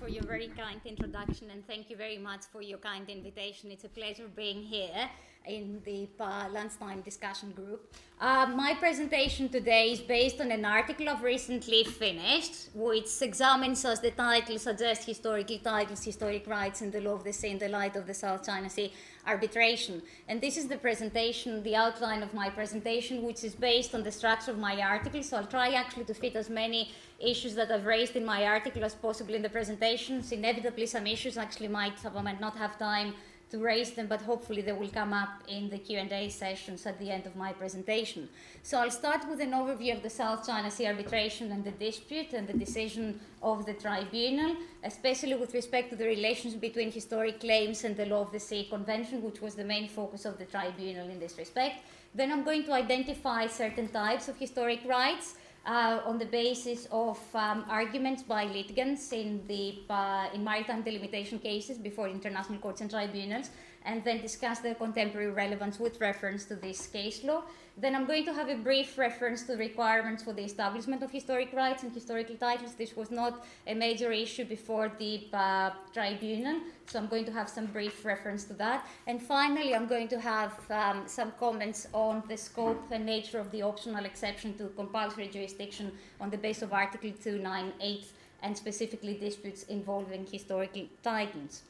for your very kind introduction and thank you very much for your kind invitation. It's a pleasure being here in the uh, lunchtime discussion group. Uh, my presentation today is based on an article I've recently finished, which examines, as the title suggests, historical titles, historic rights and the law of the sea in the light of the South China Sea arbitration. And this is the presentation, the outline of my presentation, which is based on the structure of my article. So I'll try actually to fit as many issues that I've raised in my article as possible in the presentations. Inevitably, some issues actually might, I might not have time to raise them, but hopefully they will come up in the Q&A sessions at the end of my presentation. So I'll start with an overview of the South China Sea arbitration and the dispute and the decision of the tribunal, especially with respect to the relations between historic claims and the Law of the Sea Convention, which was the main focus of the tribunal in this respect. Then I'm going to identify certain types of historic rights, uh, on the basis of um, arguments by litigants in, the, uh, in maritime delimitation cases before international courts and tribunals, and then discuss their contemporary relevance with reference to this case law. Then I'm going to have a brief reference to requirements for the establishment of historic rights and historical titles. This was not a major issue before the uh, tribunal, so I'm going to have some brief reference to that. And finally, I'm going to have um, some comments on the scope and nature of the optional exception to compulsory jurisdiction on the basis of Article 298 and specifically disputes involving historical titles.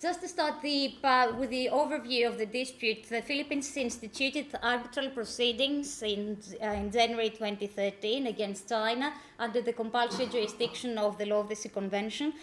Just to start the, uh, with the overview of the dispute, the Philippines instituted arbitral proceedings in, uh, in January 2013 against China under the compulsory jurisdiction of the Law of the Sea Convention.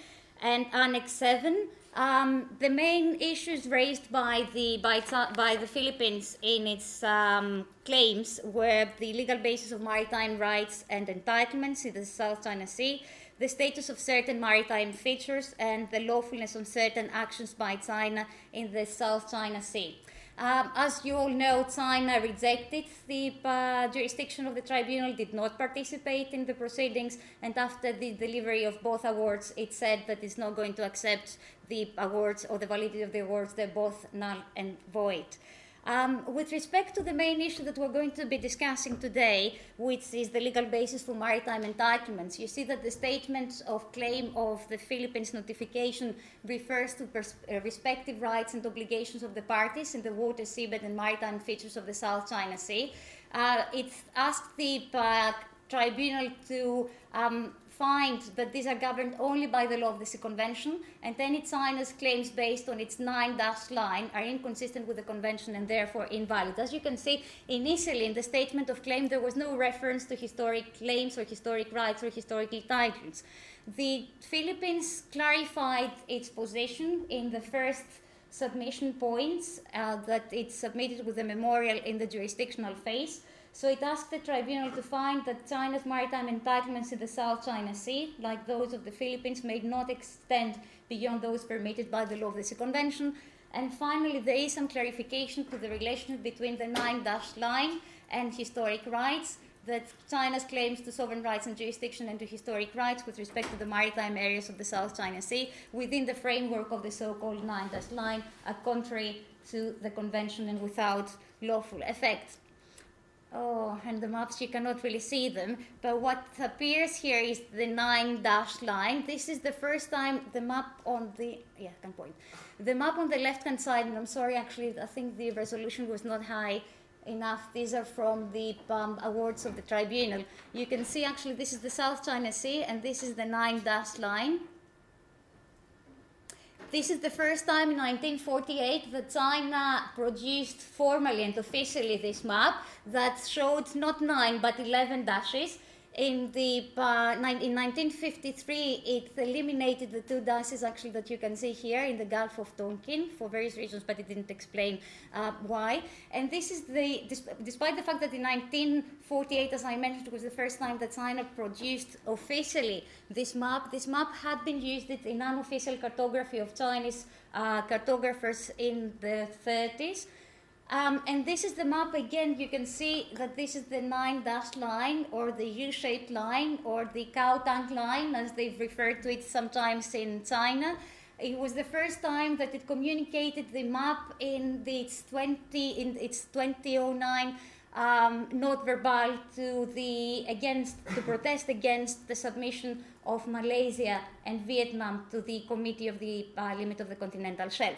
And Annex 7, um, the main issues raised by the, by, by the Philippines in its um, claims were the legal basis of maritime rights and entitlements in the South China Sea, the status of certain maritime features and the lawfulness of certain actions by China in the South China Sea. Um, as you all know, China rejected the uh, jurisdiction of the tribunal, did not participate in the proceedings, and after the delivery of both awards, it said that it's not going to accept the awards or the validity of the awards, they're both null and void. Um, with respect to the main issue that we're going to be discussing today, which is the legal basis for maritime entitlements, you see that the statement of claim of the Philippines notification refers to pers- uh, respective rights and obligations of the parties in the water, seabed, and maritime features of the South China Sea. Uh, it asked the uh, tribunal to um, find that these are governed only by the law of the Sea Convention, and any China's claims based on its nine dash line are inconsistent with the convention and therefore invalid. As you can see, initially in the statement of claim, there was no reference to historic claims or historic rights or historical titles. The Philippines clarified its position in the first submission points uh, that it submitted with the memorial in the jurisdictional phase. So it asked the tribunal to find that China's maritime entitlements in the South China Sea, like those of the Philippines, may not extend beyond those permitted by the law of the Sea Convention. And finally, there is some clarification to the relationship between the nine dash line and historic rights, that China's claims to sovereign rights and jurisdiction and to historic rights with respect to the maritime areas of the South China Sea within the framework of the so called nine dash line are contrary to the convention and without lawful effect. Oh, and the maps, you cannot really see them. But what appears here is the nine dash line. This is the first time the map on the, yeah, I can point. The map on the left hand side, and I'm sorry, actually, I think the resolution was not high enough. These are from the um, awards of the tribunal. You can see actually this is the South China Sea, and this is the nine dash line. This is the first time in 1948 that China produced formally and officially this map. That showed not nine but 11 dashes in the uh, in 1953 it eliminated the two dashes actually that you can see here in the Gulf of Tonkin for various reasons, but it didn't explain uh, why. And this is the despite the fact that in 1948, as I mentioned, it was the first time that China produced officially this map. This map had been used in unofficial cartography of Chinese uh, cartographers in the 30s. Um, and this is the map again. You can see that this is the nine dash line or the U shaped line or the cow tongue line, as they've referred to it sometimes in China. It was the first time that it communicated the map in the, its 20 in its 2009 um, note verbale to the against to protest against the submission of Malaysia and Vietnam to the Committee of the uh, Limit of the Continental Shelf.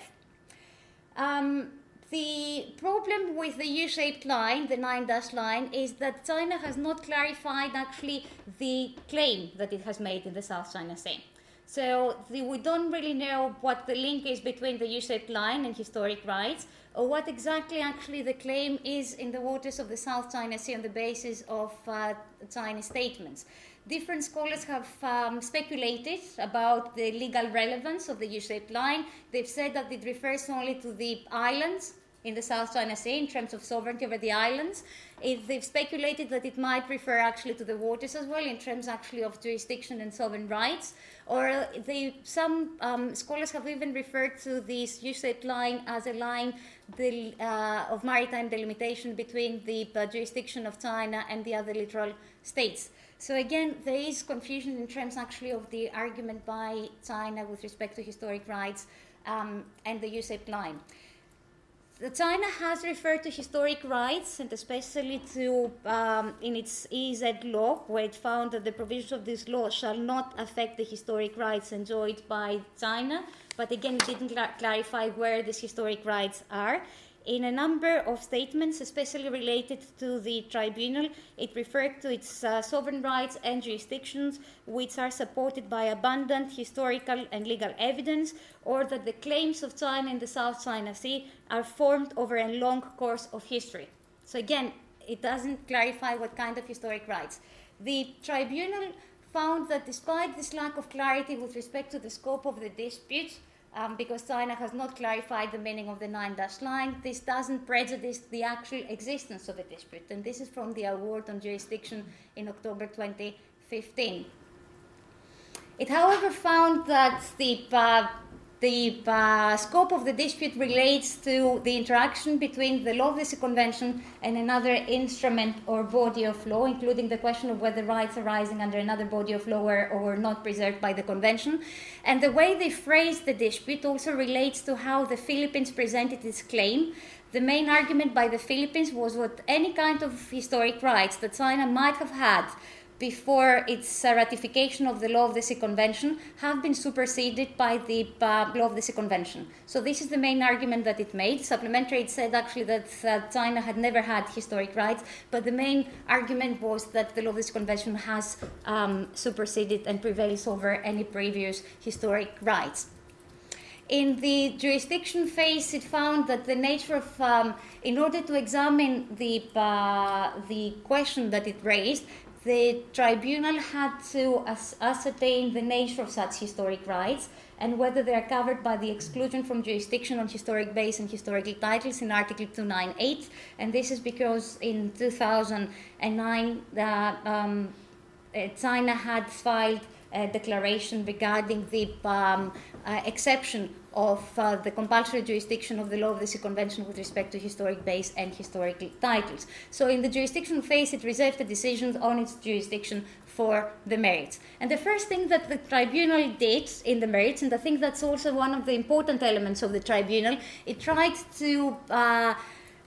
Um, the problem with the U-shaped line, the nine dash line, is that China has not clarified actually the claim that it has made in the South China Sea. So the, we don't really know what the link is between the U-shaped line and historic rights, or what exactly actually the claim is in the waters of the South China Sea on the basis of uh, Chinese statements. Different scholars have um, speculated about the legal relevance of the U-shaped line. They've said that it refers only to the islands in the South China Sea in terms of sovereignty over the islands. If they've speculated that it might refer actually to the waters as well in terms actually of jurisdiction and sovereign rights. Or they, some um, scholars have even referred to this U-shaped line as a line the, uh, of maritime delimitation between the uh, jurisdiction of China and the other littoral states. So again, there is confusion in terms actually of the argument by China with respect to historic rights um, and the U-shaped line. China has referred to historic rights and especially to um, in its EEZ law, where it found that the provisions of this law shall not affect the historic rights enjoyed by China. But again, it didn't cl- clarify where these historic rights are. In a number of statements, especially related to the tribunal, it referred to its uh, sovereign rights and jurisdictions, which are supported by abundant historical and legal evidence, or that the claims of China in the South China Sea are formed over a long course of history. So, again, it doesn't clarify what kind of historic rights. The tribunal found that despite this lack of clarity with respect to the scope of the dispute, um, because China has not clarified the meaning of the nine dash line. This doesn't prejudice the actual existence of a dispute, and this is from the award on jurisdiction in October 2015. It, however, found that the uh, the uh, scope of the dispute relates to the interaction between the Law of the Sea Convention and another instrument or body of law, including the question of whether rights arising under another body of law were or not preserved by the Convention. And the way they phrased the dispute also relates to how the Philippines presented its claim. The main argument by the Philippines was what any kind of historic rights that China might have had before its uh, ratification of the Law of the Sea Convention have been superseded by the uh, Law of the Sea Convention. So this is the main argument that it made. Supplementary, it said actually that uh, China had never had historic rights, but the main argument was that the Law of the Sea Convention has um, superseded and prevails over any previous historic rights. In the jurisdiction phase, it found that the nature of, um, in order to examine the, uh, the question that it raised, the tribunal had to ascertain the nature of such historic rights and whether they are covered by the exclusion from jurisdiction on historic bays and historical titles in Article 298. And this is because in 2009, uh, um, China had filed declaration regarding the um, uh, exception of uh, the compulsory jurisdiction of the Law of the Sea Convention with respect to historic bays and historical titles. So, in the jurisdiction phase, it reserved the decisions on its jurisdiction for the merits. And the first thing that the tribunal did in the merits, and I think that's also one of the important elements of the tribunal, it tried to uh,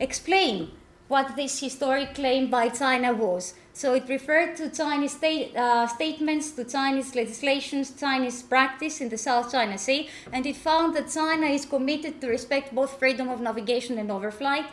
explain what this historic claim by China was. So it referred to Chinese state, uh, statements, to Chinese legislations, Chinese practice in the South China Sea, and it found that China is committed to respect both freedom of navigation and overflight.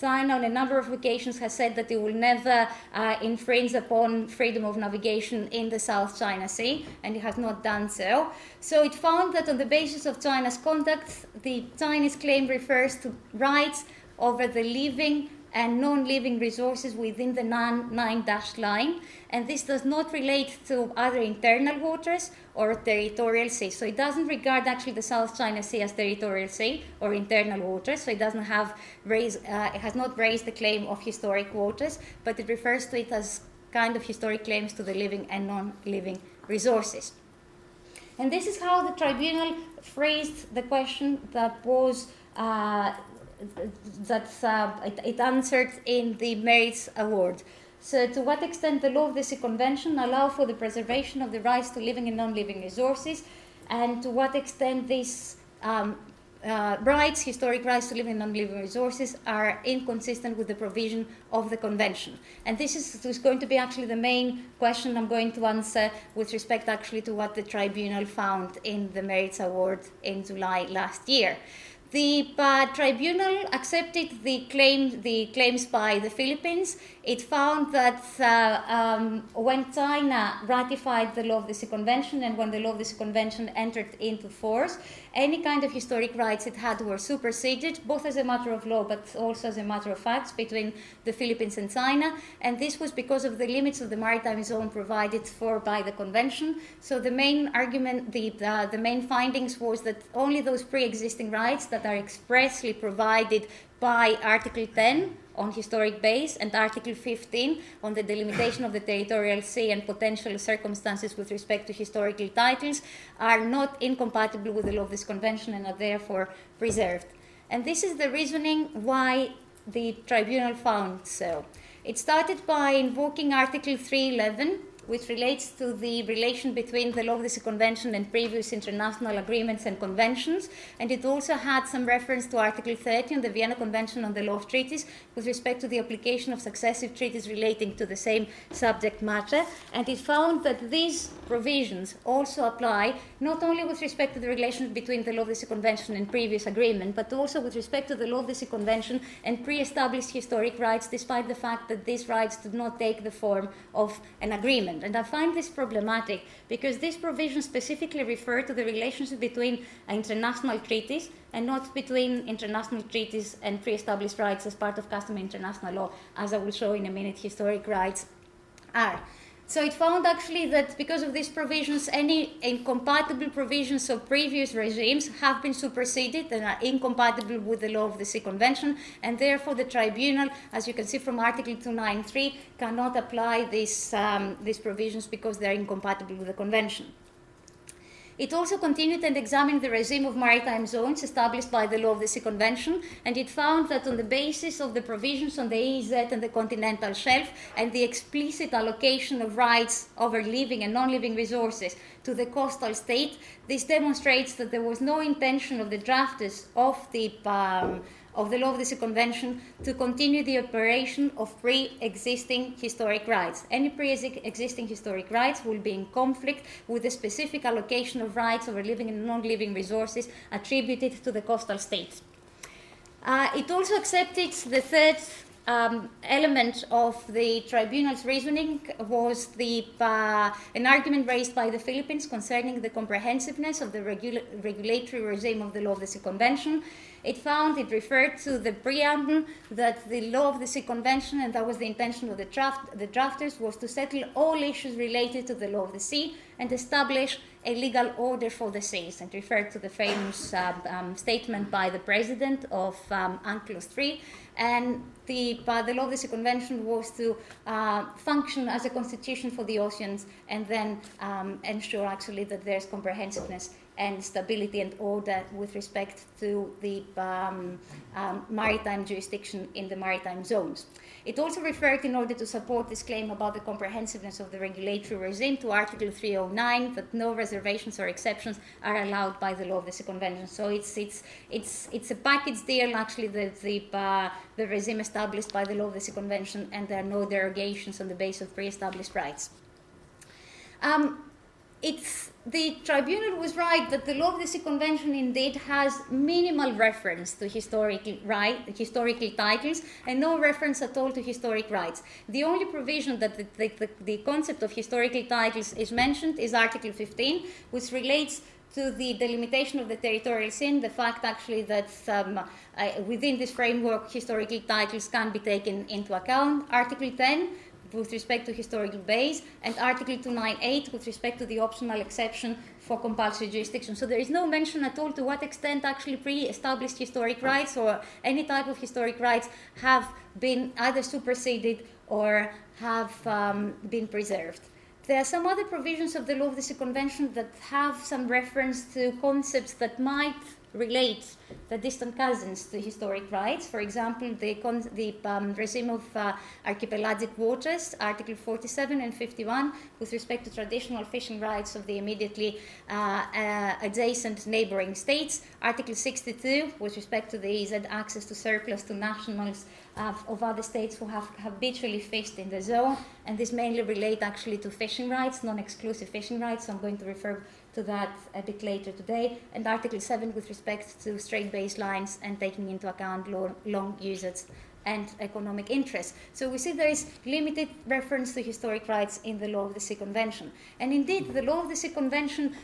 China, on a number of occasions, has said that it will never uh, infringe upon freedom of navigation in the South China Sea, and it has not done so. So it found that on the basis of China's conduct, the Chinese claim refers to rights over the living and non-living resources within the nine dash line, and this does not relate to other internal waters or territorial sea. So it doesn't regard actually the South China Sea as territorial sea or internal waters. So it doesn't have raised, uh, it has not raised the claim of historic waters, but it refers to it as kind of historic claims to the living and non-living resources. And this is how the tribunal phrased the question that was uh, that uh, it, it, answered in the Merits Award. So, to what extent the law of the Sea Convention allow for the preservation of the rights to living and non-living resources, and to what extent these um, uh, rights, historic rights to living and non-living resources, are inconsistent with the provision of the convention. And this is, this is, going to be actually the main question I'm going to answer with respect actually to what the tribunal found in the Merits Award in July last year. The uh, tribunal accepted the, claim, the claims by the Philippines. It found that uh, um, when China ratified the Law of the Sea Convention and when the Law of the Sea Convention entered into force, any kind of historic rights it had were superseded, both as a matter of law but also as a matter of facts between the Philippines and China. And this was because of the limits of the maritime zone provided for by the convention. So the main argument, the, the, the main findings was that only those pre-existing rights that are expressly provided by Article 10 on historic bays and Article 15 on the delimitation of the territorial sea and potential circumstances with respect to historical titles are not incompatible with the law of this convention and are therefore preserved. And this is the reasoning why the tribunal found so. It started by invoking Article 311 which relates to the relation between the Law of the Sea Convention and previous international agreements and conventions. And it also had some reference to Article 30 on the Vienna Convention on the Law of Treaties with respect to the application of successive treaties relating to the same subject matter. And it found that these provisions also apply not only with respect to the relations between the Law of the Sea Convention and previous agreement, but also with respect to the Law of the Sea Convention and pre established historic rights, despite the fact that these rights did not take the form of an agreement. And I find this problematic because this provision specifically refers to the relationship between international treaties and not between international treaties and pre established rights as part of customary international law, as I will show in a minute, historic rights are. So it found actually that because of these provisions, any incompatible provisions of previous regimes have been superseded and are incompatible with the law of the Sea Convention, and therefore the tribunal, as you can see from Article 293, cannot apply these, um, these provisions because they are incompatible with the Convention. It also continued and examined the regime of maritime zones established by the law of the Sea Convention, and it found that on the basis of the provisions on the EEZ and the continental shelf and the explicit allocation of rights over living and non living resources to the coastal state, this demonstrates that there was no intention of the drafters of the um, of the Law of the Sea Convention to continue the operation of pre existing historic rights. Any pre existing historic rights will be in conflict with the specific allocation of rights over living and non living resources attributed to the coastal states. Uh, it also accepted the third um, element of the tribunal's reasoning was the, uh, an argument raised by the Philippines concerning the comprehensiveness of the regula- regulatory regime of the Law of the Sea Convention. It found, it referred to the preamble that the law of the Sea Convention, and that was the intention of the, draft, the drafters, was to settle all issues related to the law of the sea and establish a legal order for the seas, and referred to the famous uh, um, statement by the president of um, UNCLOS 3. And the, uh, the law of the sea convention was to uh, function as a constitution for the oceans and then um, ensure actually that there's comprehensiveness and stability and order with respect to the um, um, maritime jurisdiction in the maritime zones. It also referred, in order to support this claim about the comprehensiveness of the regulatory regime, to Article 309 that no reservations or exceptions are allowed by the law of the Sea Convention. So it's it's it's it's a package deal actually the the, uh, the regime established by the law of the Sea Convention, and there are no derogations on the basis of pre-established rights. Um, it's the tribunal was right that the law of the sea convention indeed has minimal reference to historical right historical titles and no reference at all to historic rights the only provision that the, the, the concept of historical titles is mentioned is article 15 which relates to the delimitation of the territorial sea, the fact actually that um, uh, within this framework historical titles can be taken into account. Article 10 with respect to historical bays, and Article 298 with respect to the optional exception for compulsory jurisdiction. So there is no mention at all to what extent actually pre-established historic rights or any type of historic rights have been either superseded or have um, been preserved. There are some other provisions of the Law of the Sea Convention that have some reference to concepts that might relate the distant cousins to historic rights. For example, the, con- the um, regime of uh, archipelagic waters, Article 47 and 51, with respect to traditional fishing rights of the immediately uh, uh, adjacent neighboring states, Article 62, with respect to the EEZ access to surplus to nationals uh, of other states who have habitually fished in the zone, and this mainly relate actually to fishing rights, non-exclusive fishing rights. So I'm going to refer to that a bit later today, and Article 7 with respect to straight baselines and taking into account long, long usage and economic interests. So we see there is limited reference to historic rights in the Law of the Sea Convention. And indeed, the Law of the Sea Convention,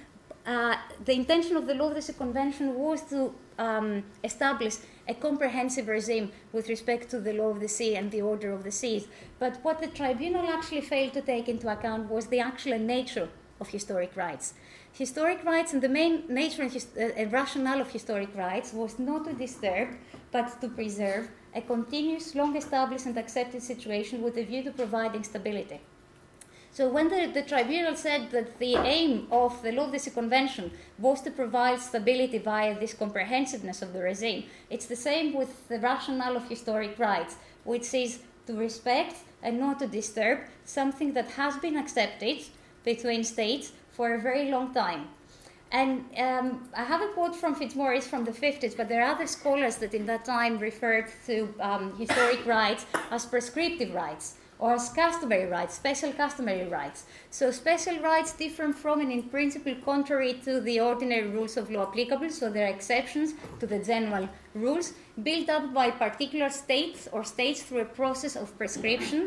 uh, the intention of the Law of the Sea Convention was to um, establish a comprehensive regime with respect to the law of the sea and the order of the seas. But what the tribunal actually failed to take into account was the actual nature of historic rights. Historic rights and the main nature and, his, uh, rationale of historic rights was not to disturb, but to preserve a continuous, long established and accepted situation with a view to providing stability. So when the, the, tribunal said that the aim of the Law of the Sea Convention was to provide stability via this comprehensiveness of the regime, it's the same with the rationale of historic rights, which is to respect and not to disturb something that has been accepted between states for a very long time. And um, I have a quote from Fitzmaurice from the 50s, but there are other scholars that in that time referred to um, historic rights as prescriptive rights or as customary rights, special customary rights. So special rights differ from and in principle contrary to the ordinary rules of law applicable, so there are exceptions to the general rules built up by particular states or states through a process of prescription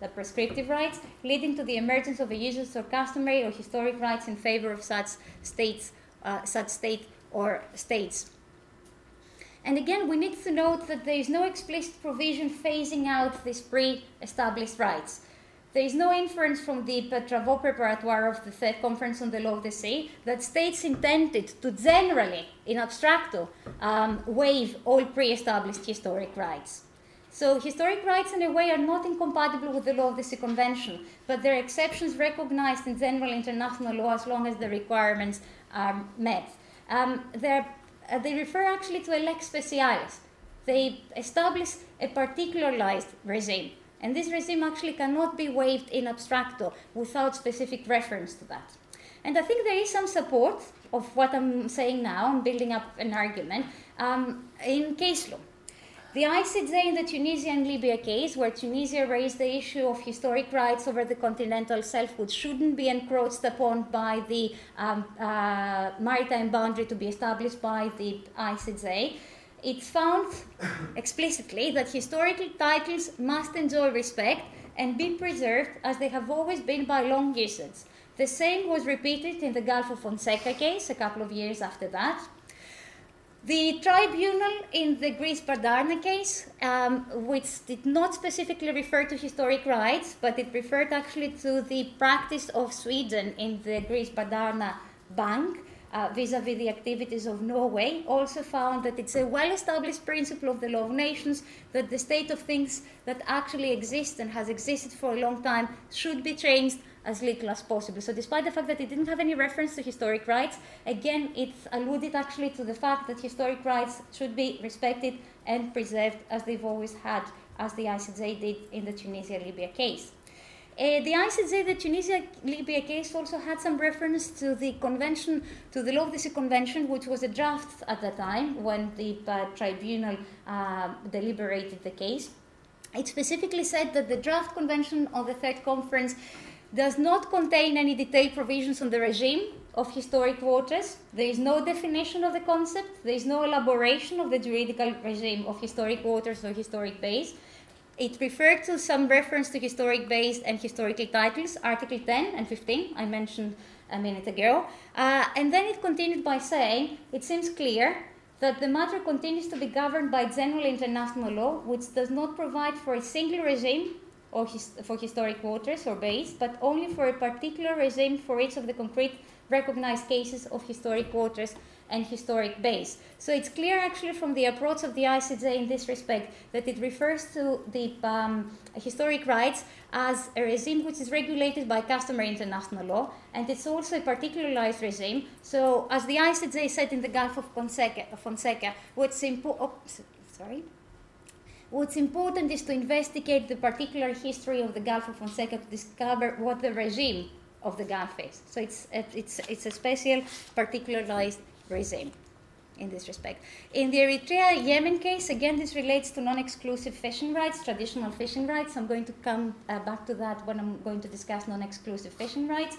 the prescriptive rights, leading to the emergence of a usual or customary or historic rights in favor of such states, uh, such state or states. And again, we need to note that there is no explicit provision phasing out these pre-established rights. There is no inference from the travaux preparatoire of the Third Conference on the Law of the Sea that states intended to generally, in abstracto, um, waive all pre-established historic rights. So historic rights, in a way, are not incompatible with the law of the Sea Convention, but there are exceptions recognized in general international law as long as the requirements are met. Um, uh, they refer actually to a lex specialis. They establish a particularized regime, and this regime actually cannot be waived in abstracto without specific reference to that. And I think there is some support of what I'm saying now, I'm building up an argument, um, in case law. The ICJ in the Tunisia and Libya case, where Tunisia raised the issue of historic rights over the continental shelf, which shouldn't be encroached upon by the um, uh, maritime boundary to be established by the ICJ, it found explicitly that historical titles must enjoy respect and be preserved as they have always been by long usage. The same was repeated in the Gulf of Fonseca case a couple of years after that. The tribunal in the Grisbadarna case, um, which did not specifically refer to historic rights, but it referred actually to the practice of Sweden in the Grisbadarna Bank vis a vis the activities of Norway, also found that it's a well established principle of the law of nations that the state of things that actually exists and has existed for a long time should be changed as little as possible. So, despite the fact that it didn't have any reference to historic rights, again, it alluded actually to the fact that historic rights should be respected and preserved as they've always had, as the ICJ did in the Tunisia Libya case. Uh, the ICJ, the Tunisia Libya case, also had some reference to the convention, to the Law of the Sea Convention, which was a draft at the time when the uh, tribunal uh, deliberated the case. It specifically said that the draft convention of the Third Conference does not contain any detailed provisions on the regime of historic waters. There is no definition of the concept. There is no elaboration of the juridical regime of historic waters or historic bays. It referred to some reference to historic bays and historical titles, Article 10 and 15, I mentioned a minute ago. Uh, and then it continued by saying it seems clear that the matter continues to be governed by general international law, which does not provide for a single regime or his, for historic waters or bays, but only for a particular regime for each of the concrete recognized cases of historic waters and historic bays. So it's clear actually from the approach of the ICJ in this respect that it refers to the um, historic rights as a regime which is regulated by customary international law, and it's also a particularized regime. So, as the ICJ said in the Gulf of Fonseca, Fonseca what's, impo- oh, sorry? What's important is to investigate the particular history of the Gulf of Fonseca to discover what the regime of the Gulf is. So, it's, it's, it's a special, particularized regime in this respect. In the Eritrea Yemen case, again, this relates to non exclusive fishing rights, traditional fishing rights. I'm going to come uh, back to that when I'm going to discuss non exclusive fishing rights.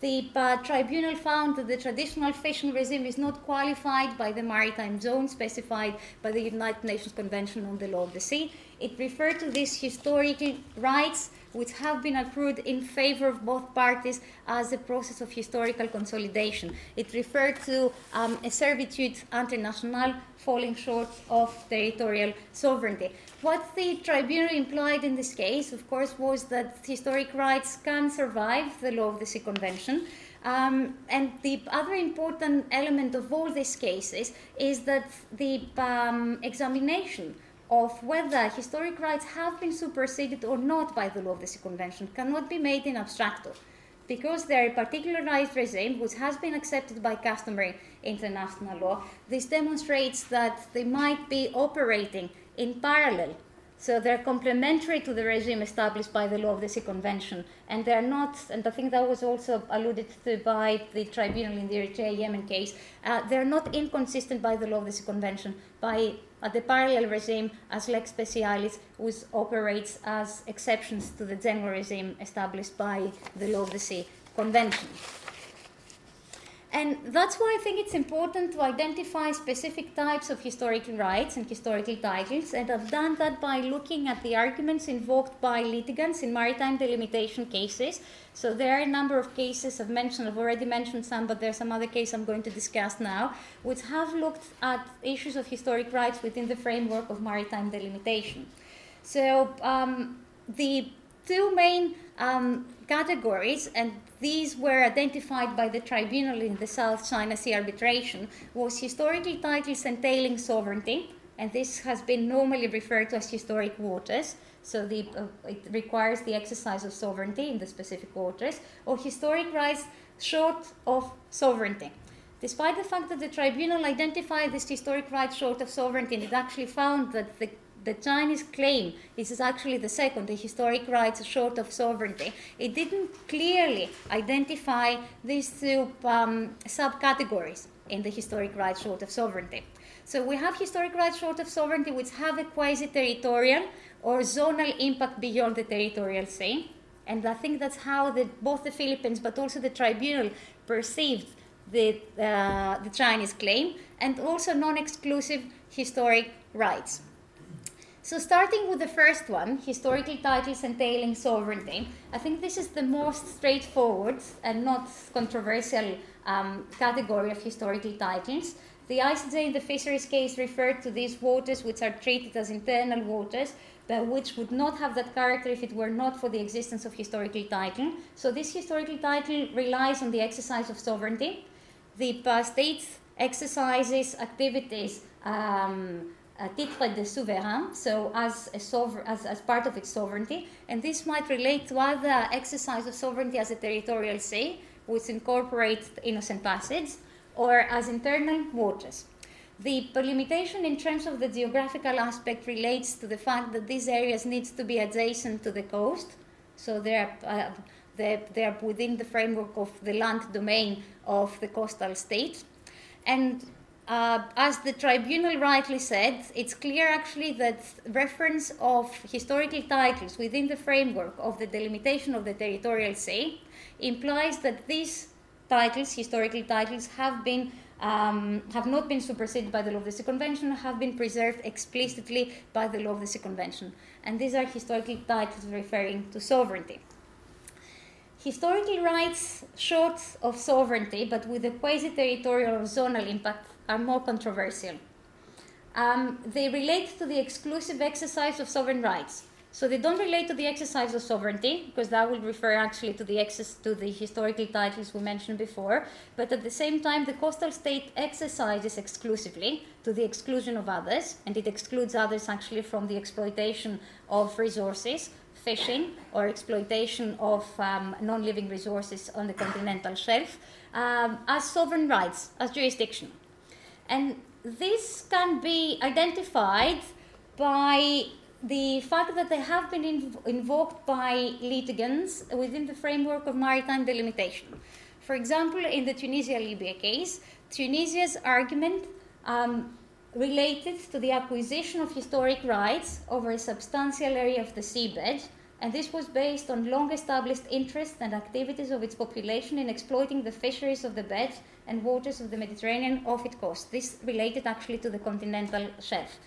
The uh, tribunal found that the traditional fishing regime is not qualified by the maritime zone specified by the United Nations Convention on the Law of the Sea. It referred to these historical rights which have been approved in favor of both parties as a process of historical consolidation. It referred to um, a servitude international falling short of territorial sovereignty. What the tribunal implied in this case, of course, was that historic rights can survive the law of the sea convention. Um, and the other important element of all these cases is that the um, examination of whether historic rights have been superseded or not by the law of the sea convention cannot be made in abstracto because they're a particularized regime which has been accepted by customary international law. This demonstrates that they might be operating in parallel so they're complementary to the regime established by the law of the sea convention, and they're not. And I think that was also alluded to by the tribunal in the Eritrea Yemen case. Uh, they're not inconsistent by the law of the sea convention, by uh, the parallel regime as lex specialis, which operates as exceptions to the general regime established by the law of the sea convention. And that's why I think it's important to identify specific types of historical rights and historical titles. And I've done that by looking at the arguments invoked by litigants in maritime delimitation cases. So there are a number of cases I've mentioned, I've already mentioned some, but there's some other case I'm going to discuss now, which have looked at issues of historic rights within the framework of maritime delimitation. So um, the two main um, categories, and these were identified by the tribunal in the South China Sea arbitration, was historical titles entailing sovereignty, and this has been normally referred to as historic waters. So the, uh, it requires the exercise of sovereignty in the specific waters, or historic rights short of sovereignty. Despite the fact that the tribunal identified this historic right short of sovereignty, it actually found that the the Chinese claim, this is actually the second, the historic rights short of sovereignty, it didn't clearly identify these two um, subcategories in the historic rights short of sovereignty. So we have historic rights short of sovereignty which have a quasi-territorial or zonal impact beyond the territorial sea. And I think that's how the, both the Philippines but also the tribunal perceived the, uh, the Chinese claim and also non-exclusive historic rights. So, starting with the first one, historical titles entailing sovereignty, I think this is the most straightforward and not controversial um, category of historical titles. The ICJ in the fisheries case referred to these waters, which are treated as internal waters, but which would not have that character if it were not for the existence of historical title. So, this historical title relies on the exercise of sovereignty. The uh, state exercises activities. Um, uh, titre de souverain, so as, a sover- as, as part of its sovereignty, and this might relate to other exercise of sovereignty as a territorial sea, which incorporates innocent passage, or as internal waters. The limitation in terms of the geographical aspect relates to the fact that these areas need to be adjacent to the coast, so they are, uh, they, they are within the framework of the land domain of the coastal state. And uh, as the tribunal rightly said, it's clear actually that reference of historical titles within the framework of the delimitation of the territorial sea implies that these titles, historical titles, have been um, have not been superseded by the law of the sea convention, have been preserved explicitly by the law of the sea convention, and these are historical titles referring to sovereignty. Historical rights short of sovereignty, but with a quasi-territorial or zonal impact, are more controversial. Um, they relate to the exclusive exercise of sovereign rights. So they don't relate to the exercise of sovereignty, because that will refer actually to the access to the historical titles we mentioned before. But at the same time, the coastal state exercises exclusively to the exclusion of others, and it excludes others actually from the exploitation of resources, fishing or exploitation of um, non-living resources on the continental shelf, um, as sovereign rights, as jurisdiction. And this can be identified by the fact that they have been inv- invoked by litigants within the framework of maritime delimitation. For example, in the Tunisia Libya case, Tunisia's argument um, related to the acquisition of historic rights over a substantial area of the seabed, and this was based on long established interests and activities of its population in exploiting the fisheries of the beds and waters of the Mediterranean off its coast. This related actually to the continental shelf.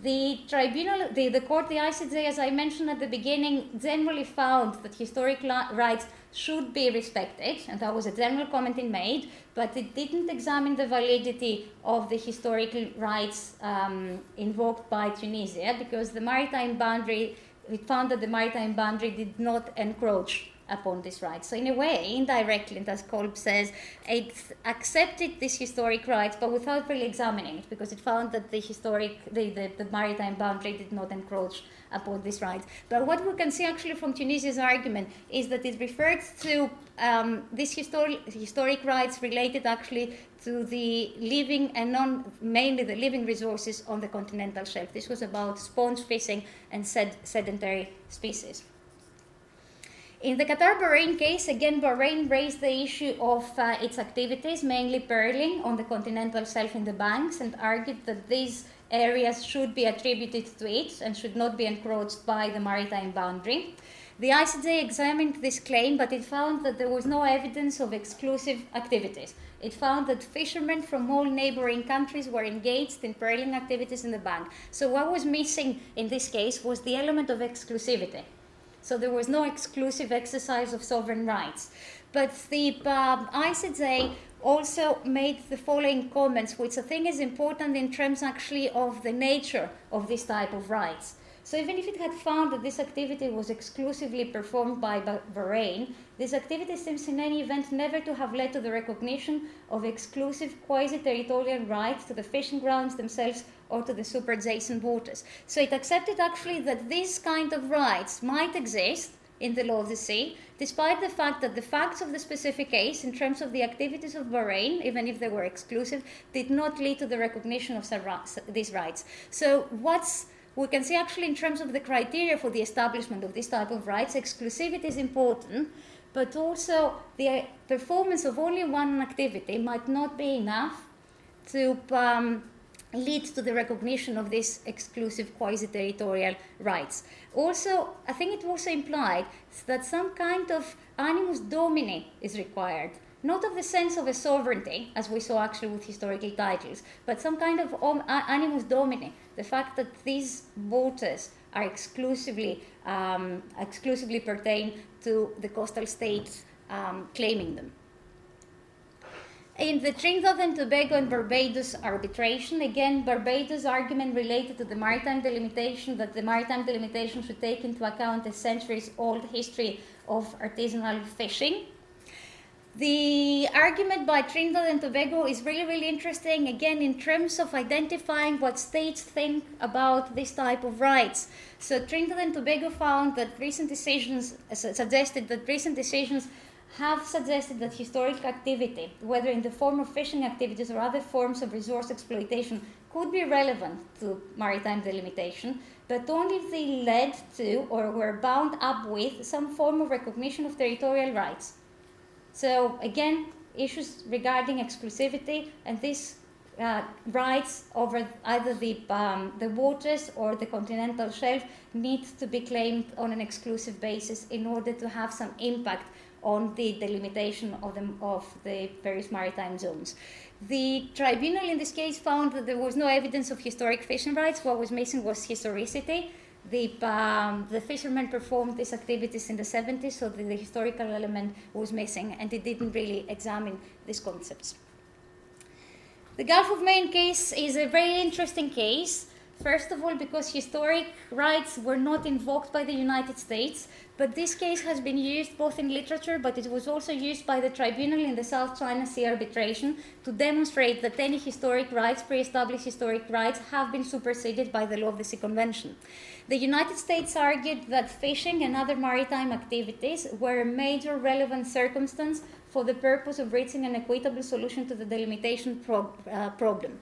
The tribunal, the, the court, the ICJ, as I mentioned at the beginning, generally found that historic rights should be respected, and that was a general comment it made, but it didn't examine the validity of the historical rights um, invoked by Tunisia because the maritime boundary, it found that the maritime boundary did not encroach upon this right. So in a way, indirectly, and as Kolb says, it accepted this historic right, but without really examining it, because it found that the historic, the, the, the maritime boundary did not encroach upon these rights. But what we can see actually from Tunisia's argument is that it referred to um, these historic, historic rights related actually to the living and non, mainly the living resources on the continental shelf. This was about sponge fishing and sed- sedentary species. In the Qatar Bahrain case, again, Bahrain raised the issue of uh, its activities, mainly pearling on the continental shelf in the banks, and argued that these areas should be attributed to it and should not be encroached by the maritime boundary. The ICJ examined this claim, but it found that there was no evidence of exclusive activities. It found that fishermen from all neighboring countries were engaged in pearling activities in the bank. So, what was missing in this case was the element of exclusivity. So there was no exclusive exercise of sovereign rights. But the uh, ICJ also made the following comments, which I think is important in terms actually of the nature of this type of rights. So even if it had found that this activity was exclusively performed by Bahrain, this activity seems in any event never to have led to the recognition of exclusive quasi-territorial rights to the fishing grounds themselves or to the super-adjacent waters. So it accepted actually that this kind of rights might exist in the law of the sea, despite the fact that the facts of the specific case, in terms of the activities of Bahrain, even if they were exclusive, did not lead to the recognition of these rights. So what's we can see actually in terms of the criteria for the establishment of this type of rights, exclusivity is important, but also the performance of only one activity might not be enough to um, lead to the recognition of these exclusive quasi-territorial rights. Also, I think it also implied that some kind of animus domini is required not of the sense of a sovereignty, as we saw actually with historical titles, but some kind of animus domini, the fact that these waters are exclusively, um, exclusively pertain to the coastal states um, claiming them. In the Trinidad and Tobago and Barbados arbitration, again, Barbados' argument related to the maritime delimitation that the maritime delimitation should take into account a centuries old history of artisanal fishing the argument by Trinidad and Tobago is really, really interesting, again, in terms of identifying what states think about this type of rights. So, Trinidad and Tobago found that recent decisions uh, suggested that recent decisions have suggested that historic activity, whether in the form of fishing activities or other forms of resource exploitation, could be relevant to maritime delimitation, but only if they led to or were bound up with some form of recognition of territorial rights. So again, issues regarding exclusivity and these uh, rights over either the, um, the waters or the continental shelf need to be claimed on an exclusive basis in order to have some impact on the delimitation of the, of the various maritime zones. The tribunal in this case found that there was no evidence of historic fishing rights. What was missing was historicity the, um, the fishermen performed these activities in the 70s, so the, the, historical element was missing, and they didn't really examine these concepts. The Gulf of Maine case is a very interesting case First of all, because historic rights were not invoked by the United States, but this case has been used both in literature, but it was also used by the tribunal in the South China Sea arbitration to demonstrate that any historic rights, pre established historic rights, have been superseded by the law of the Sea Convention. The United States argued that fishing and other maritime activities were a major relevant circumstance for the purpose of reaching an equitable solution to the delimitation uh, problem.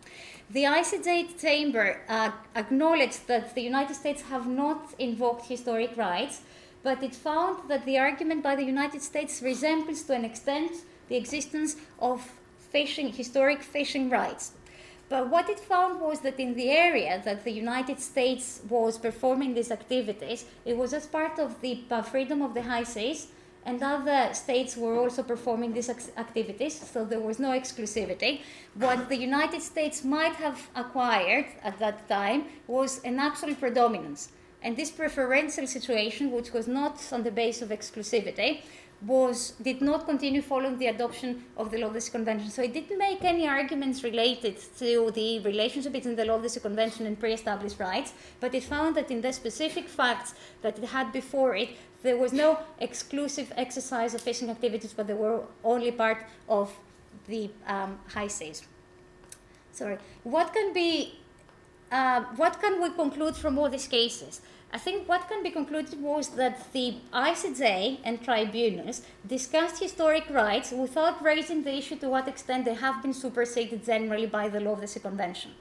The ICJ chamber uh, acknowledged that the United States have not invoked historic rights, but it found that the argument by the United States resembles to an extent the existence of fishing, historic fishing rights. But what it found was that in the area that the United States was performing these activities, it was as part of the uh, freedom of the high seas, and other states were also performing these activities, so there was no exclusivity. What the United States might have acquired at that time was an actual predominance. And this preferential situation, which was not on the basis of exclusivity, was did not continue following the adoption of the Sea Convention. So it didn't make any arguments related to the relationship between the Sea Convention and pre-established rights, but it found that in the specific facts that it had before it, there was no exclusive exercise of fishing activities, but they were only part of the um, high seas. Sorry. What can be, uh, what can we conclude from all these cases? I think what can be concluded was that the ICJ and tribunals discussed historic rights without raising the issue to what extent they have been superseded generally by the law of the Sea Convention.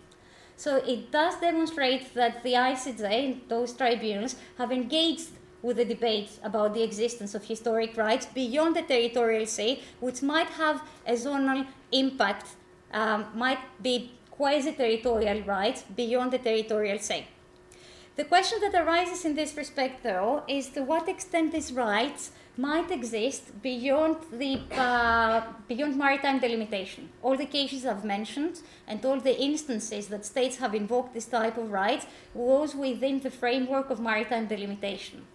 So it does demonstrate that the ICJ and those tribunals have engaged with the debate about the existence of historic rights beyond the territorial sea, which might have a zonal impact, um, might be quasi territorial rights beyond the territorial sea. The question that arises in this respect, though, is to what extent these rights might exist beyond the uh, beyond maritime delimitation. All the cases I've mentioned and all the instances that states have invoked this type of rights was within the framework of maritime delimitation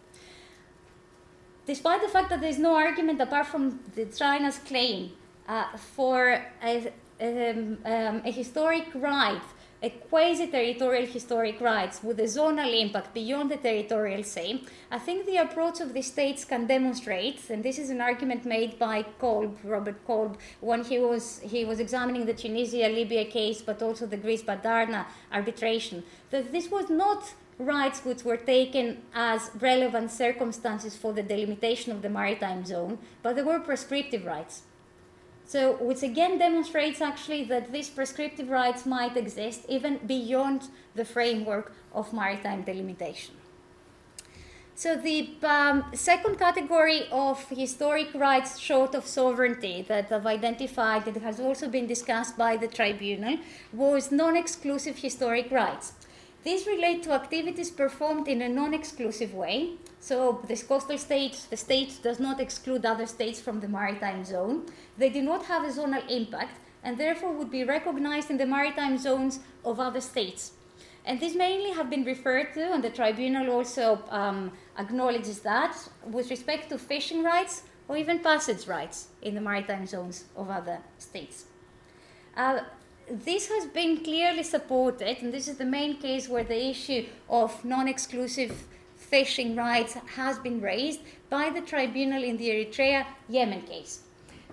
despite the fact that there's no argument apart from China's claim uh, for a, um, um, a, historic right, a quasi-territorial historic rights with a zonal impact beyond the territorial sea, I think the approach of the states can demonstrate, and this is an argument made by Kolb, Robert Kolb, when he was he was examining the Tunisia-Libya case, but also the Grisbadarna arbitration, that this was not rights which were taken as relevant circumstances for the delimitation of the maritime zone, but they were prescriptive rights. So, which again demonstrates actually that these prescriptive rights might exist even beyond the framework of maritime delimitation. So, the um, second category of historic rights short of sovereignty that I've identified that has also been discussed by the tribunal was non exclusive historic rights. These relate to activities performed in a non-exclusive way. So this coastal state, the state does not exclude other states from the maritime zone. They do not have a zonal impact and therefore would be recognized in the maritime zones of other states. And these mainly have been referred to, and the tribunal also um, acknowledges that, with respect to fishing rights or even passage rights in the maritime zones of other states. Uh, this has been clearly supported, and this is the main case where the issue of non exclusive fishing rights has been raised by the tribunal in the Eritrea Yemen case.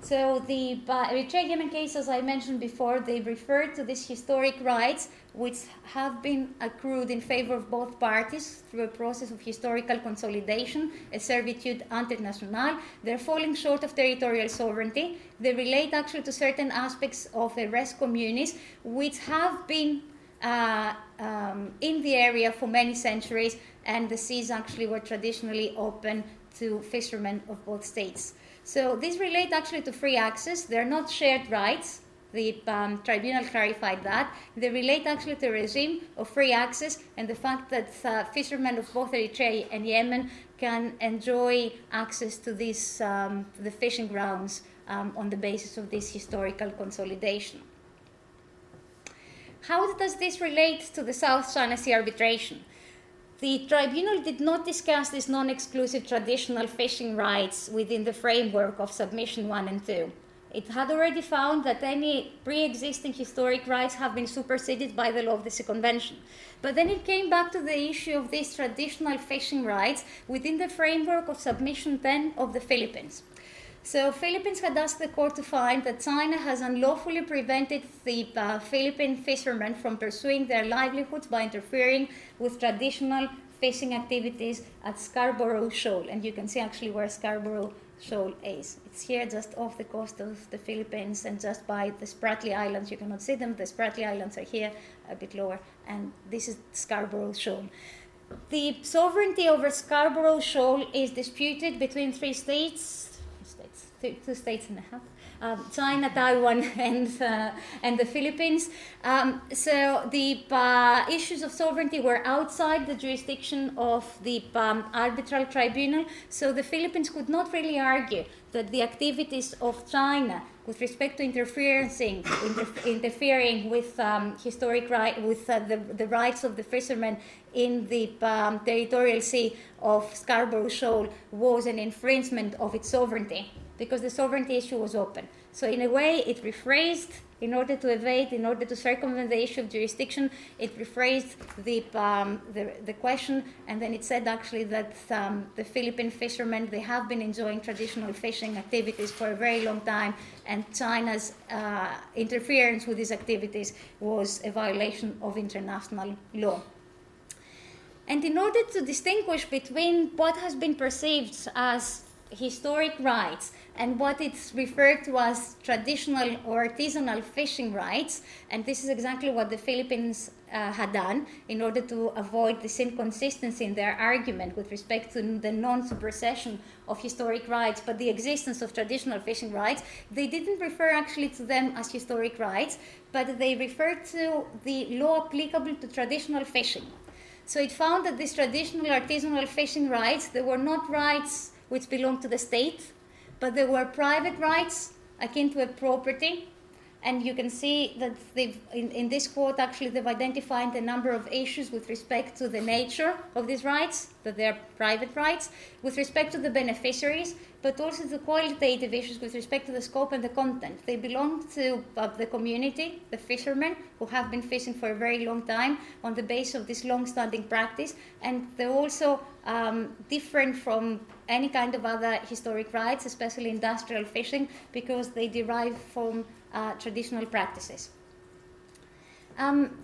So, the Eritrea Yemen case, as I mentioned before, they refer to these historic rights which have been accrued in favor of both parties through a process of historical consolidation, a servitude international. They're falling short of territorial sovereignty. They relate actually to certain aspects of the res communis, which have been uh, um, in the area for many centuries, and the seas actually were traditionally open to fishermen of both states. So these relate actually to free access. They're not shared rights the um, tribunal clarified that. They relate actually to a regime of free access and the fact that uh, fishermen of both Eritrea and Yemen can enjoy access to these um, the fishing grounds um, on the basis of this historical consolidation. How does this relate to the South China Sea arbitration? The tribunal did not discuss these non exclusive traditional fishing rights within the framework of submission 1 and 2 It had already found that any pre existing historic rights have been superseded by the law of the Sea Convention. But then it came back to the issue of these traditional fishing rights within the framework of submission 10 of the Philippines. So Philippines had asked the court to find that China has unlawfully prevented the uh, Philippine fishermen from pursuing their livelihoods by interfering with traditional fishing activities at Scarborough Shoal. And you can see actually where Scarborough Shoal is. It's here just off the coast of the Philippines and just by the Spratly Islands. You cannot see them. The Spratly Islands are here a bit lower. And this is Scarborough Shoal. The sovereignty over Scarborough Shoal is disputed between three states two, two states and a half. Um, China, Taiwan, and uh, and the Philippines. Um, so the uh, issues of sovereignty were outside the jurisdiction of the um, arbitral tribunal. So the Philippines could not really argue that the activities of China with respect to interfering, inter- interfering with um, historic right, with uh, the, the rights of the fishermen in the um, territorial sea of Scarborough Shoal was an infringement of its sovereignty because the sovereignty issue was open. So in a way, it rephrased in order to evade, in order to circumvent the issue of jurisdiction, it rephrased the, um, the, the, question, and then it said actually that um, the Philippine fishermen, they have been enjoying traditional fishing activities for a very long time, and China's uh, interference with these activities was a violation of international law. And in order to distinguish between what has been perceived as historic rights and what it's referred to as traditional or artisanal fishing rights. And this is exactly what the Philippines uh, had done in order to avoid this inconsistency in their argument with respect to the non supersession of historic rights, but the existence of traditional fishing rights. They didn't refer actually to them as historic rights, but they referred to the law applicable to traditional fishing. So it found that these traditional artisanal fishing rights, they were not rights which belonged to the state, but there were private rights akin to a property. And you can see that in, in this quote, actually, they've identified a number of issues with respect to the nature of these rights, that they're private rights, with respect to the beneficiaries, but also the qualitative issues with respect to the scope and the content. They belong to uh, the community, the fishermen, who have been fishing for a very long time on the basis of this long standing practice, and they're also um, different from any kind of other historic rights, especially industrial fishing, because they derive from uh, traditional practices. Um,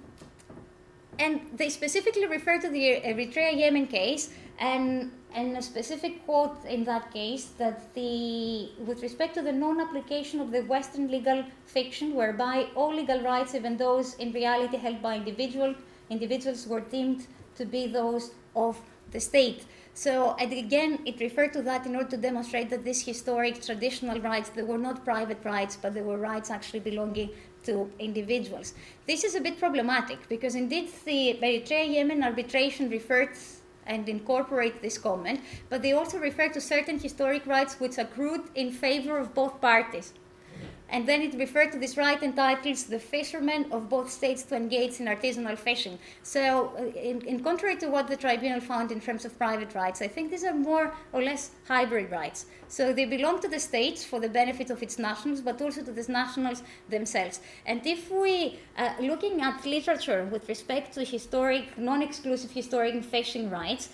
and they specifically refer to the Eritrea Yemen case, and, and a specific quote in that case that the, with respect to the non application of the Western legal fiction, whereby all legal rights, even those in reality held by individual, individuals, were deemed to be those of the state. So again, it referred to that in order to demonstrate that these historic traditional rights, they were not private rights, but they were rights actually belonging to individuals. This is a bit problematic because indeed the Eritrea Yemen arbitration referred and incorporate this comment, but they also refer to certain historic rights which accrued in favor of both parties. And then it referred to this right entitles the fishermen of both states to engage in artisanal fishing. So, uh, in, in, contrary to what the tribunal found in terms of private rights, I think these are more or less hybrid rights. So, they belong to the states for the benefit of its nationals, but also to the nationals themselves. And if we, uh, looking at literature with respect to historic, non exclusive historic fishing rights,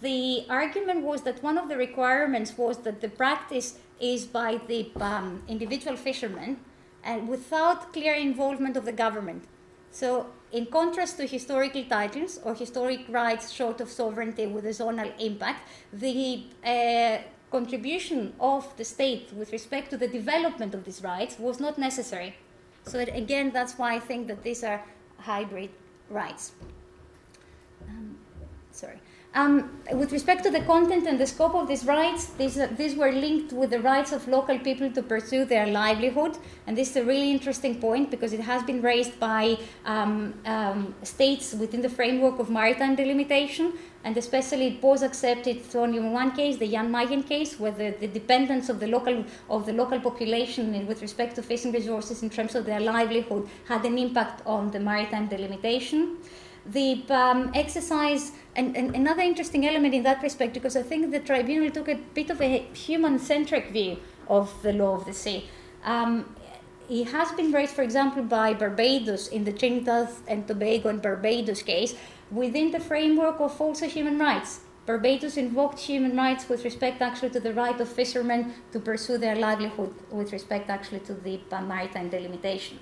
the argument was that one of the requirements was that the practice is by the um, individual fishermen and without clear involvement of the government. So, in contrast to historical titles or historic rights short of sovereignty with a zonal impact, the uh, contribution of the state with respect to the development of these rights was not necessary. So, again, that's why I think that these are hybrid rights. Um, sorry. Um, with respect to the content and the scope of these rights, these, uh, these were linked with the rights of local people to pursue their livelihood. And this is a really interesting point because it has been raised by um, um, states within the framework of maritime delimitation. And especially it was accepted only in one case, the Jan Mayen case, where the, the dependence of the local of the local population with respect to fishing resources in terms of their livelihood had an impact on the maritime delimitation the um, exercise, and, and, another interesting element in that respect, because I think the tribunal took a bit of a human centric view of the law of the sea. Um, it has been raised, for example, by Barbados in the Trinidad and Tobago and Barbados case within the framework of also human rights. Barbados invoked human rights with respect actually to the right of fishermen to pursue their livelihood with respect actually to the maritime delimitation.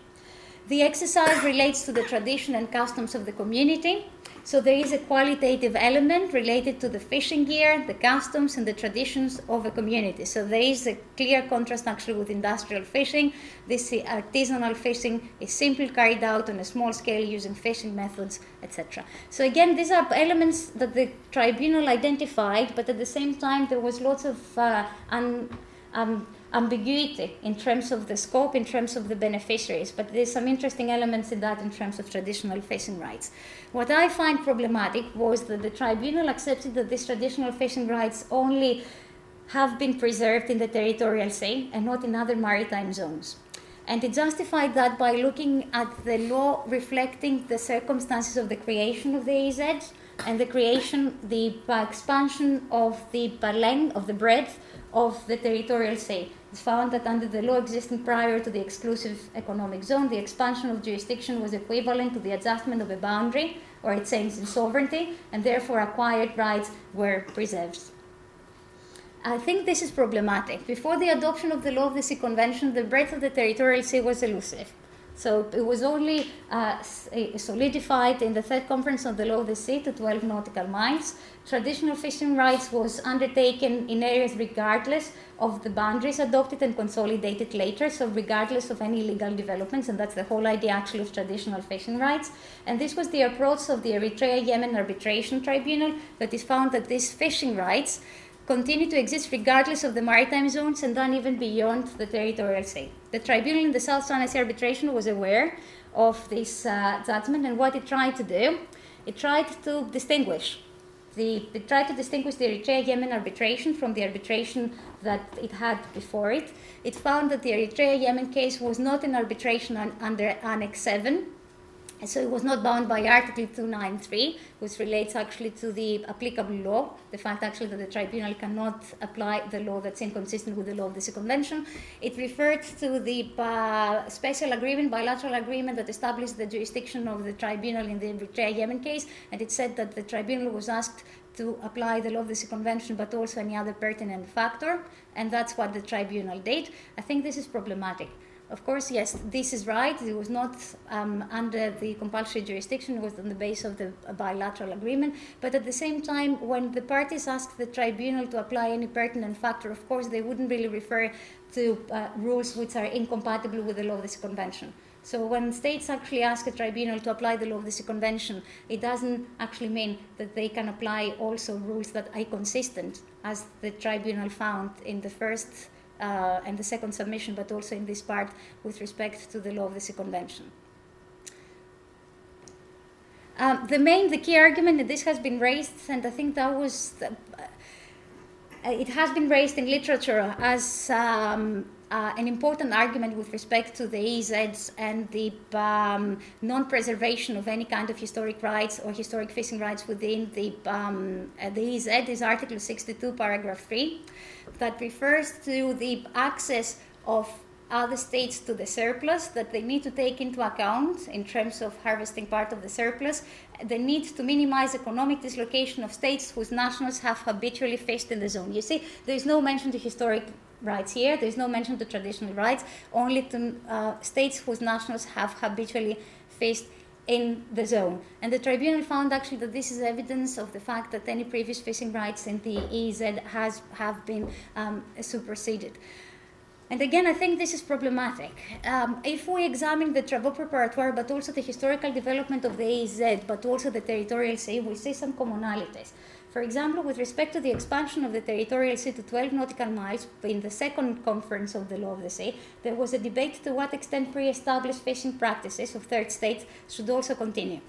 The exercise relates to the tradition and customs of the community so there is a qualitative element related to the fishing gear, the customs, and the traditions of a community. So there is a clear contrast actually with industrial fishing. This artisanal fishing is simply carried out on a small scale using fishing methods, etc. So again, these are elements that the tribunal identified, but at the same time there was lots of uh, un, um, ambiguity in terms of the scope, in terms of the beneficiaries. But there's some interesting elements in that in terms of traditional fishing rights. What I find problematic was that the tribunal accepted that these traditional fishing rights only have been preserved in the territorial sea and not in other maritime zones. And it justified that by looking at the law reflecting the circumstances of the creation of the EEZ and the creation, the expansion of the length, of the breadth of the territorial sea. Found that under the law existing prior to the exclusive economic zone, the expansion of jurisdiction was equivalent to the adjustment of a boundary or it says in sovereignty, and therefore acquired rights were preserved. I think this is problematic. Before the adoption of the Law of the Sea Convention, the breadth of the territorial sea was elusive. So it was only uh, solidified in the third conference on the law of the sea to 12 nautical miles. Traditional fishing rights was undertaken in areas regardless of the boundaries adopted and consolidated later, so regardless of any legal developments, and that's the whole idea actually of traditional fishing rights. And this was the approach of the Eritrea Yemen Arbitration Tribunal that is found that these fishing rights continue to exist regardless of the maritime zones and then even beyond the territorial sea. The tribunal in the South Sea arbitration was aware of this uh, judgment and what it tried to do. It tried to distinguish the, it tried to distinguish the Eritrea Yemen arbitration from the arbitration that it had before it. It found that the Eritrea Yemen case was not an arbitration un, under Annex 7, and so it was not bound by Article 293, which relates actually to the applicable law, the fact actually that the tribunal cannot apply the law that's inconsistent with the law of the Convention. It referred to the uh, special agreement, bilateral agreement that established the jurisdiction of the tribunal in the Eritrea Yemen case, and it said that the tribunal was asked to apply the law of the Convention, but also any other pertinent factor, and that's what the tribunal did. I think this is problematic. Of course, yes, this is right. It was not um, under the compulsory jurisdiction, it was on the basis of the bilateral agreement. But at the same time, when the parties asked the tribunal to apply any pertinent factor, of course, they wouldn't really refer to uh, rules which are incompatible with the law of the Sea Convention. So when states actually ask a tribunal to apply the law of the Sea Convention, it doesn't actually mean that they can apply also rules that are consistent, as the tribunal found in the first uh, and the second submission, but also in this part with respect to the law of the Sea Convention. Um, the main, the key argument, and this has been raised, and I think that was, the, uh, it has been raised in literature as um, uh, an important argument with respect to the EEZs and the um, non-preservation of any kind of historic rights or historic fishing rights within the, um, uh, the is Article 62, paragraph 3 that refers to the access of other states to the surplus that they need to take into account in terms of harvesting part of the surplus, the need to minimize economic dislocation of states whose nationals have habitually fished in the zone. You see, there is no mention to historic rights here, there is no mention to traditional rights, only to uh, states whose nationals have habitually fished in the zone. And the tribunal found actually that this is evidence of the fact that any previous fishing rights in the EEZ has have been um, superseded. And again, I think this is problematic. Um, if we examine the travaux preparatoires, but also the historical development of the EEZ, but also the territorial sea, we see some commonalities. For example, with respect to the expansion of the territorial sea to 12 nautical miles in the second conference of the Law of the Sea, there was a debate to what extent pre established fishing practices of third states should also continue.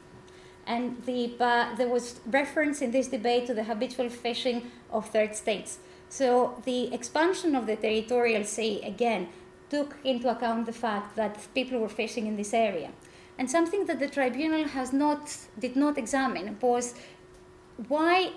And the, uh, there was reference in this debate to the habitual fishing of third states. So the expansion of the territorial sea, again, took into account the fact that people were fishing in this area. And something that the tribunal has not, did not examine was why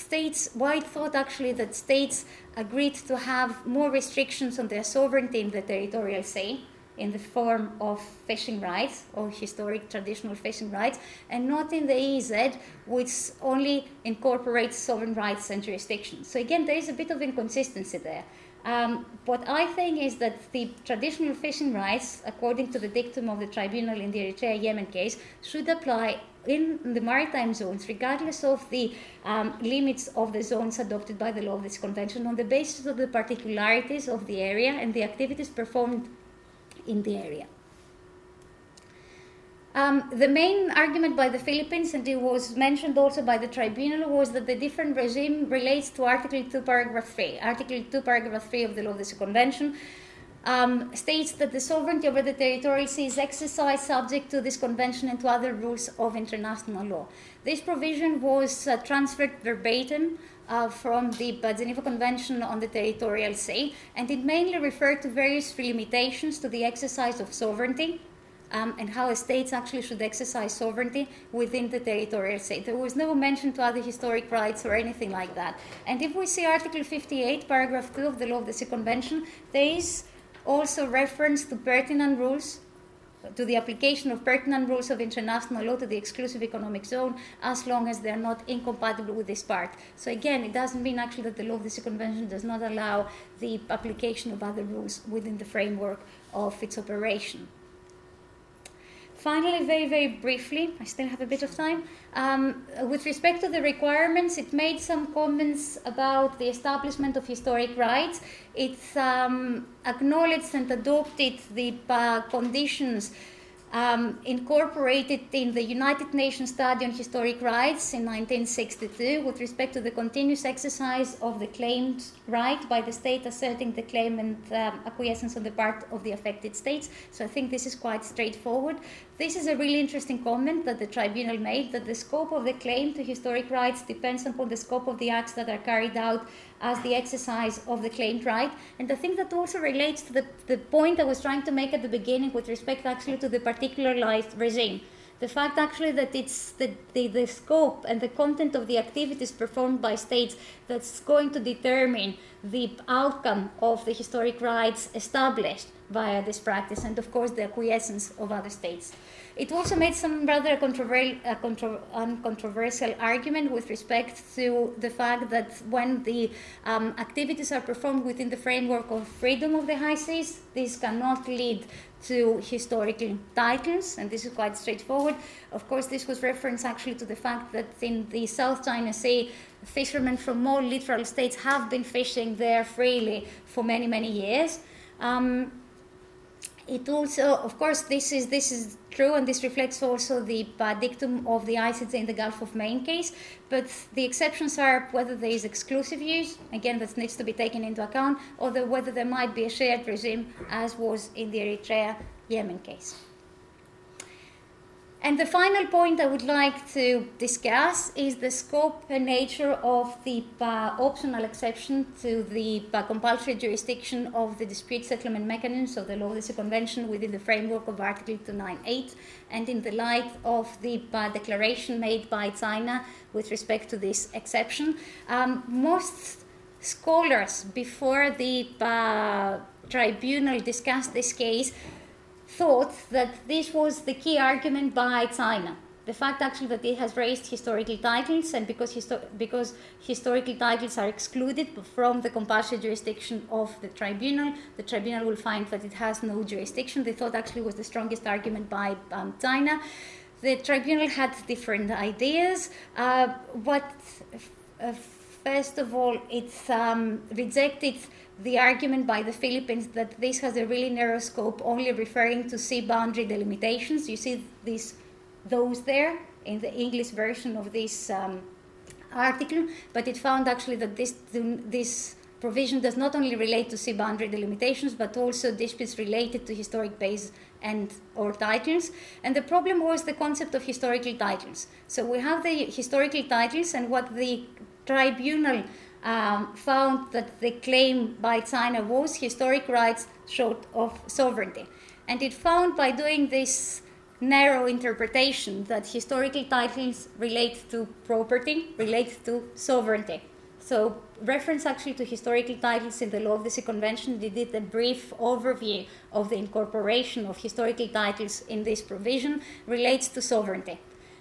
states, White thought actually that states agreed to have more restrictions on their sovereignty in the territorial sea in the form of fishing rights or historic traditional fishing rights, and not in the EEZ, which only incorporates sovereign rights and jurisdictions. So again, there is a bit of inconsistency there. Um, what I think is that the traditional fishing rights, according to the dictum of the tribunal in the Eritrea Yemen case, should apply in the maritime zones, regardless of the um, limits of the zones adopted by the law of this convention, on the basis of the particularities of the area and the activities performed in the area. Um, the main argument by the Philippines, and it was mentioned also by the tribunal, was that the different regime relates to Article 2, Paragraph 3. Article 2, Paragraph 3 of the Law of the Convention um, states that the sovereignty over the territorial sea is exercised subject to this convention and to other rules of international law. This provision was uh, transferred verbatim uh, from the Geneva Convention on the Territorial Sea, and it mainly referred to various limitations to the exercise of sovereignty. Um, and how states actually should exercise sovereignty within the territorial state. There was no mention to other historic rights or anything like that. And if we see Article 58, paragraph 2 of the Law of the Sea Convention, there is also reference to pertinent rules to the application of pertinent rules of international law to the exclusive economic zone as long as they are not incompatible with this part. So again, it doesn't mean actually that the law of the sea convention does not allow the application of other rules within the framework of its operation. Finally, very, very briefly, I still have a bit of time. Um, with respect to the requirements, it made some comments about the establishment of historic rights. It um, acknowledged and adopted the uh, conditions um, incorporated in the United Nations Study on Historic Rights in 1962 with respect to the continuous exercise of the claimed right by the state asserting the claim and um, acquiescence on the part of the affected states. So I think this is quite straightforward. This is a really interesting comment that the tribunal made that the scope of the claim to historic rights depends upon the scope of the acts that are carried out as the exercise of the claimed right. And I think that also relates to the, the point I was trying to make at the beginning with respect actually to the particularized regime. The fact actually that it's the, the, the scope and the content of the activities performed by states that's going to determine the outcome of the historic rights established via this practice and of course the acquiescence of other states. It also made some rather controversial, uh, contro- uncontroversial argument with respect to the fact that when the um, activities are performed within the framework of freedom of the high seas, this cannot lead to historical titles, and this is quite straightforward. Of course, this was reference actually to the fact that in the South China Sea, fishermen from all littoral states have been fishing there freely for many, many years. Um, it also, of course, this is this is true, and this reflects also the uh, dictum of the ICJ in the Gulf of Maine case. But the exceptions are whether there is exclusive use, again, that needs to be taken into account, or the, whether there might be a shared regime, as was in the Eritrea Yemen case. And the final point I would like to discuss is the scope and nature of the uh, optional exception to the uh, compulsory jurisdiction of the dispute settlement mechanisms of the Law of the Convention within the framework of Article 298 and in the light of the uh, declaration made by China with respect to this exception. Um, most scholars before the tribunal discussed this case thought that this was the key argument by China. The fact actually that it has raised historical titles, and because, histo- because historical titles are excluded from the compulsory jurisdiction of the tribunal, the tribunal will find that it has no jurisdiction. They thought actually was the strongest argument by um, China. The tribunal had different ideas. Uh, what, uh, first of all, it um, rejected the argument by the Philippines that this has a really narrow scope, only referring to sea boundary delimitations. You see these, those there in the English version of this um, article, but it found actually that this, this provision does not only relate to sea boundary delimitations, but also disputes related to historic bays and or titles. And the problem was the concept of historical titles. So we have the historical titles and what the tribunal um, found that the claim by China was historic rights short of sovereignty. And it found by doing this narrow interpretation that historical titles relate to property, relate to sovereignty. So, reference actually to historical titles in the Law of the Sea Convention, they did a brief overview of the incorporation of historical titles in this provision, relates to sovereignty.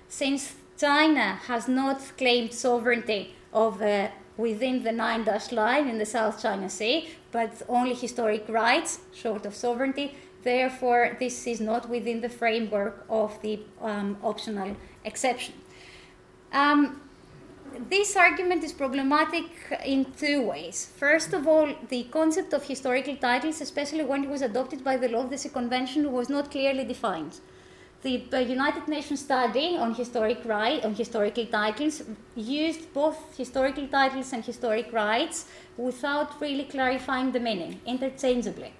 Since China has not claimed sovereignty of uh, within the nine dash line in the South China Sea, but only historic rights short of sovereignty, Therefore, this is not within the framework of the um, optional exception. Um, this argument is problematic in two ways. First of all, the concept of historical titles, especially when it was adopted by the Law of the Sea Convention, was not clearly defined. The United Nations study on historic right, on historical titles used both historical titles and historic rights without really clarifying the meaning interchangeably.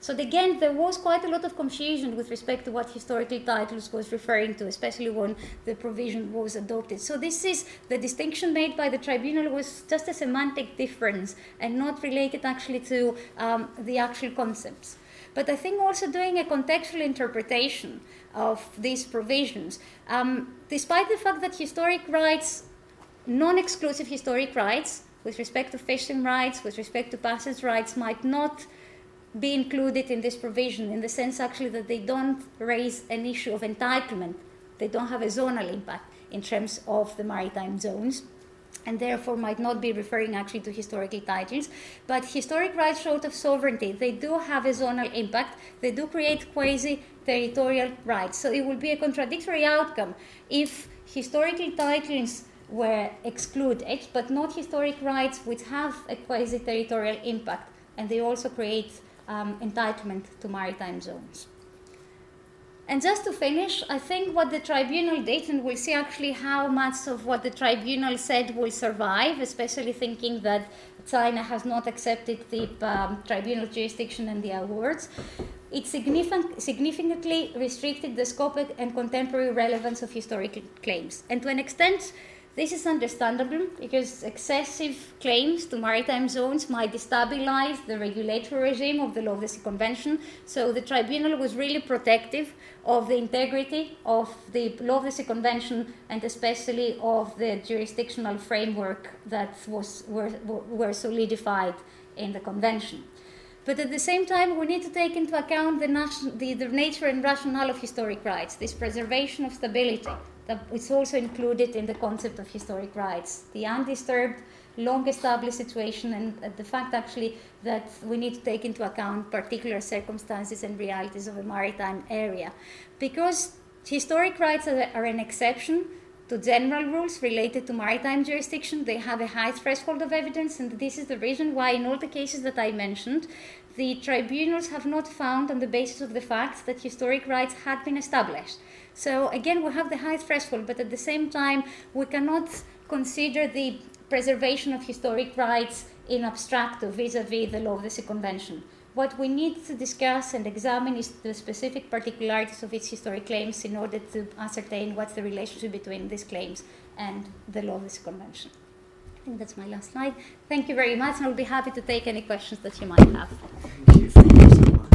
So again, there was quite a lot of confusion with respect to what historical titles was referring to, especially when the provision was adopted. So this is the distinction made by the tribunal was just a semantic difference and not related actually to um, the actual concepts. But I think also doing a contextual interpretation of these provisions, um, despite the fact that historic rights, non-exclusive historic rights, with respect to fishing rights, with respect to passage rights, might not be included in this provision in the sense actually that they don't raise an issue of entitlement. They don't have a zonal impact in terms of the maritime zones and therefore might not be referring actually to historical titles. But historic rights short of sovereignty, they do have a zonal impact. They do create quasi territorial rights. So it will be a contradictory outcome if historical titles were excluded, but not historic rights which have a quasi territorial impact. And they also create um, entitlement to maritime zones. And just to finish, I think what the tribunal did, and we'll see actually how much of what the tribunal said will survive, especially thinking that China has not accepted the um, tribunal jurisdiction and the awards. It significant, significantly restricted the scope and contemporary relevance of historical claims. And to an extent, this is understandable because excessive claims to maritime zones might destabilize the regulatory regime of the Law of the Sea Convention. So the tribunal was really protective of the integrity of the Law of the Sea Convention and especially of the jurisdictional framework that was were, were solidified in the convention. But at the same time, we need to take into account the, nation, the, the nature and rationale of historic rights, this preservation of stability, that is also included in the concept of historic rights. The undisturbed, long established situation, and uh, the fact actually that we need to take into account particular circumstances and realities of a maritime area. Because historic rights are, are an exception to general rules related to maritime jurisdiction, they have a high threshold of evidence, and this is the reason why, in all the cases that I mentioned, the tribunals have not found, on the basis of the facts, that historic rights had been established. So again, we have the high threshold, but at the same time, we cannot consider the preservation of historic rights in abstracto vis-a-vis the law of the Sea Convention. What we need to discuss and examine is the specific particularities of its historic claims in order to ascertain what's the relationship between these claims and the law of the Sea Convention. I think that's my last slide. Thank you very much, and I'll be happy to take any questions that you might have.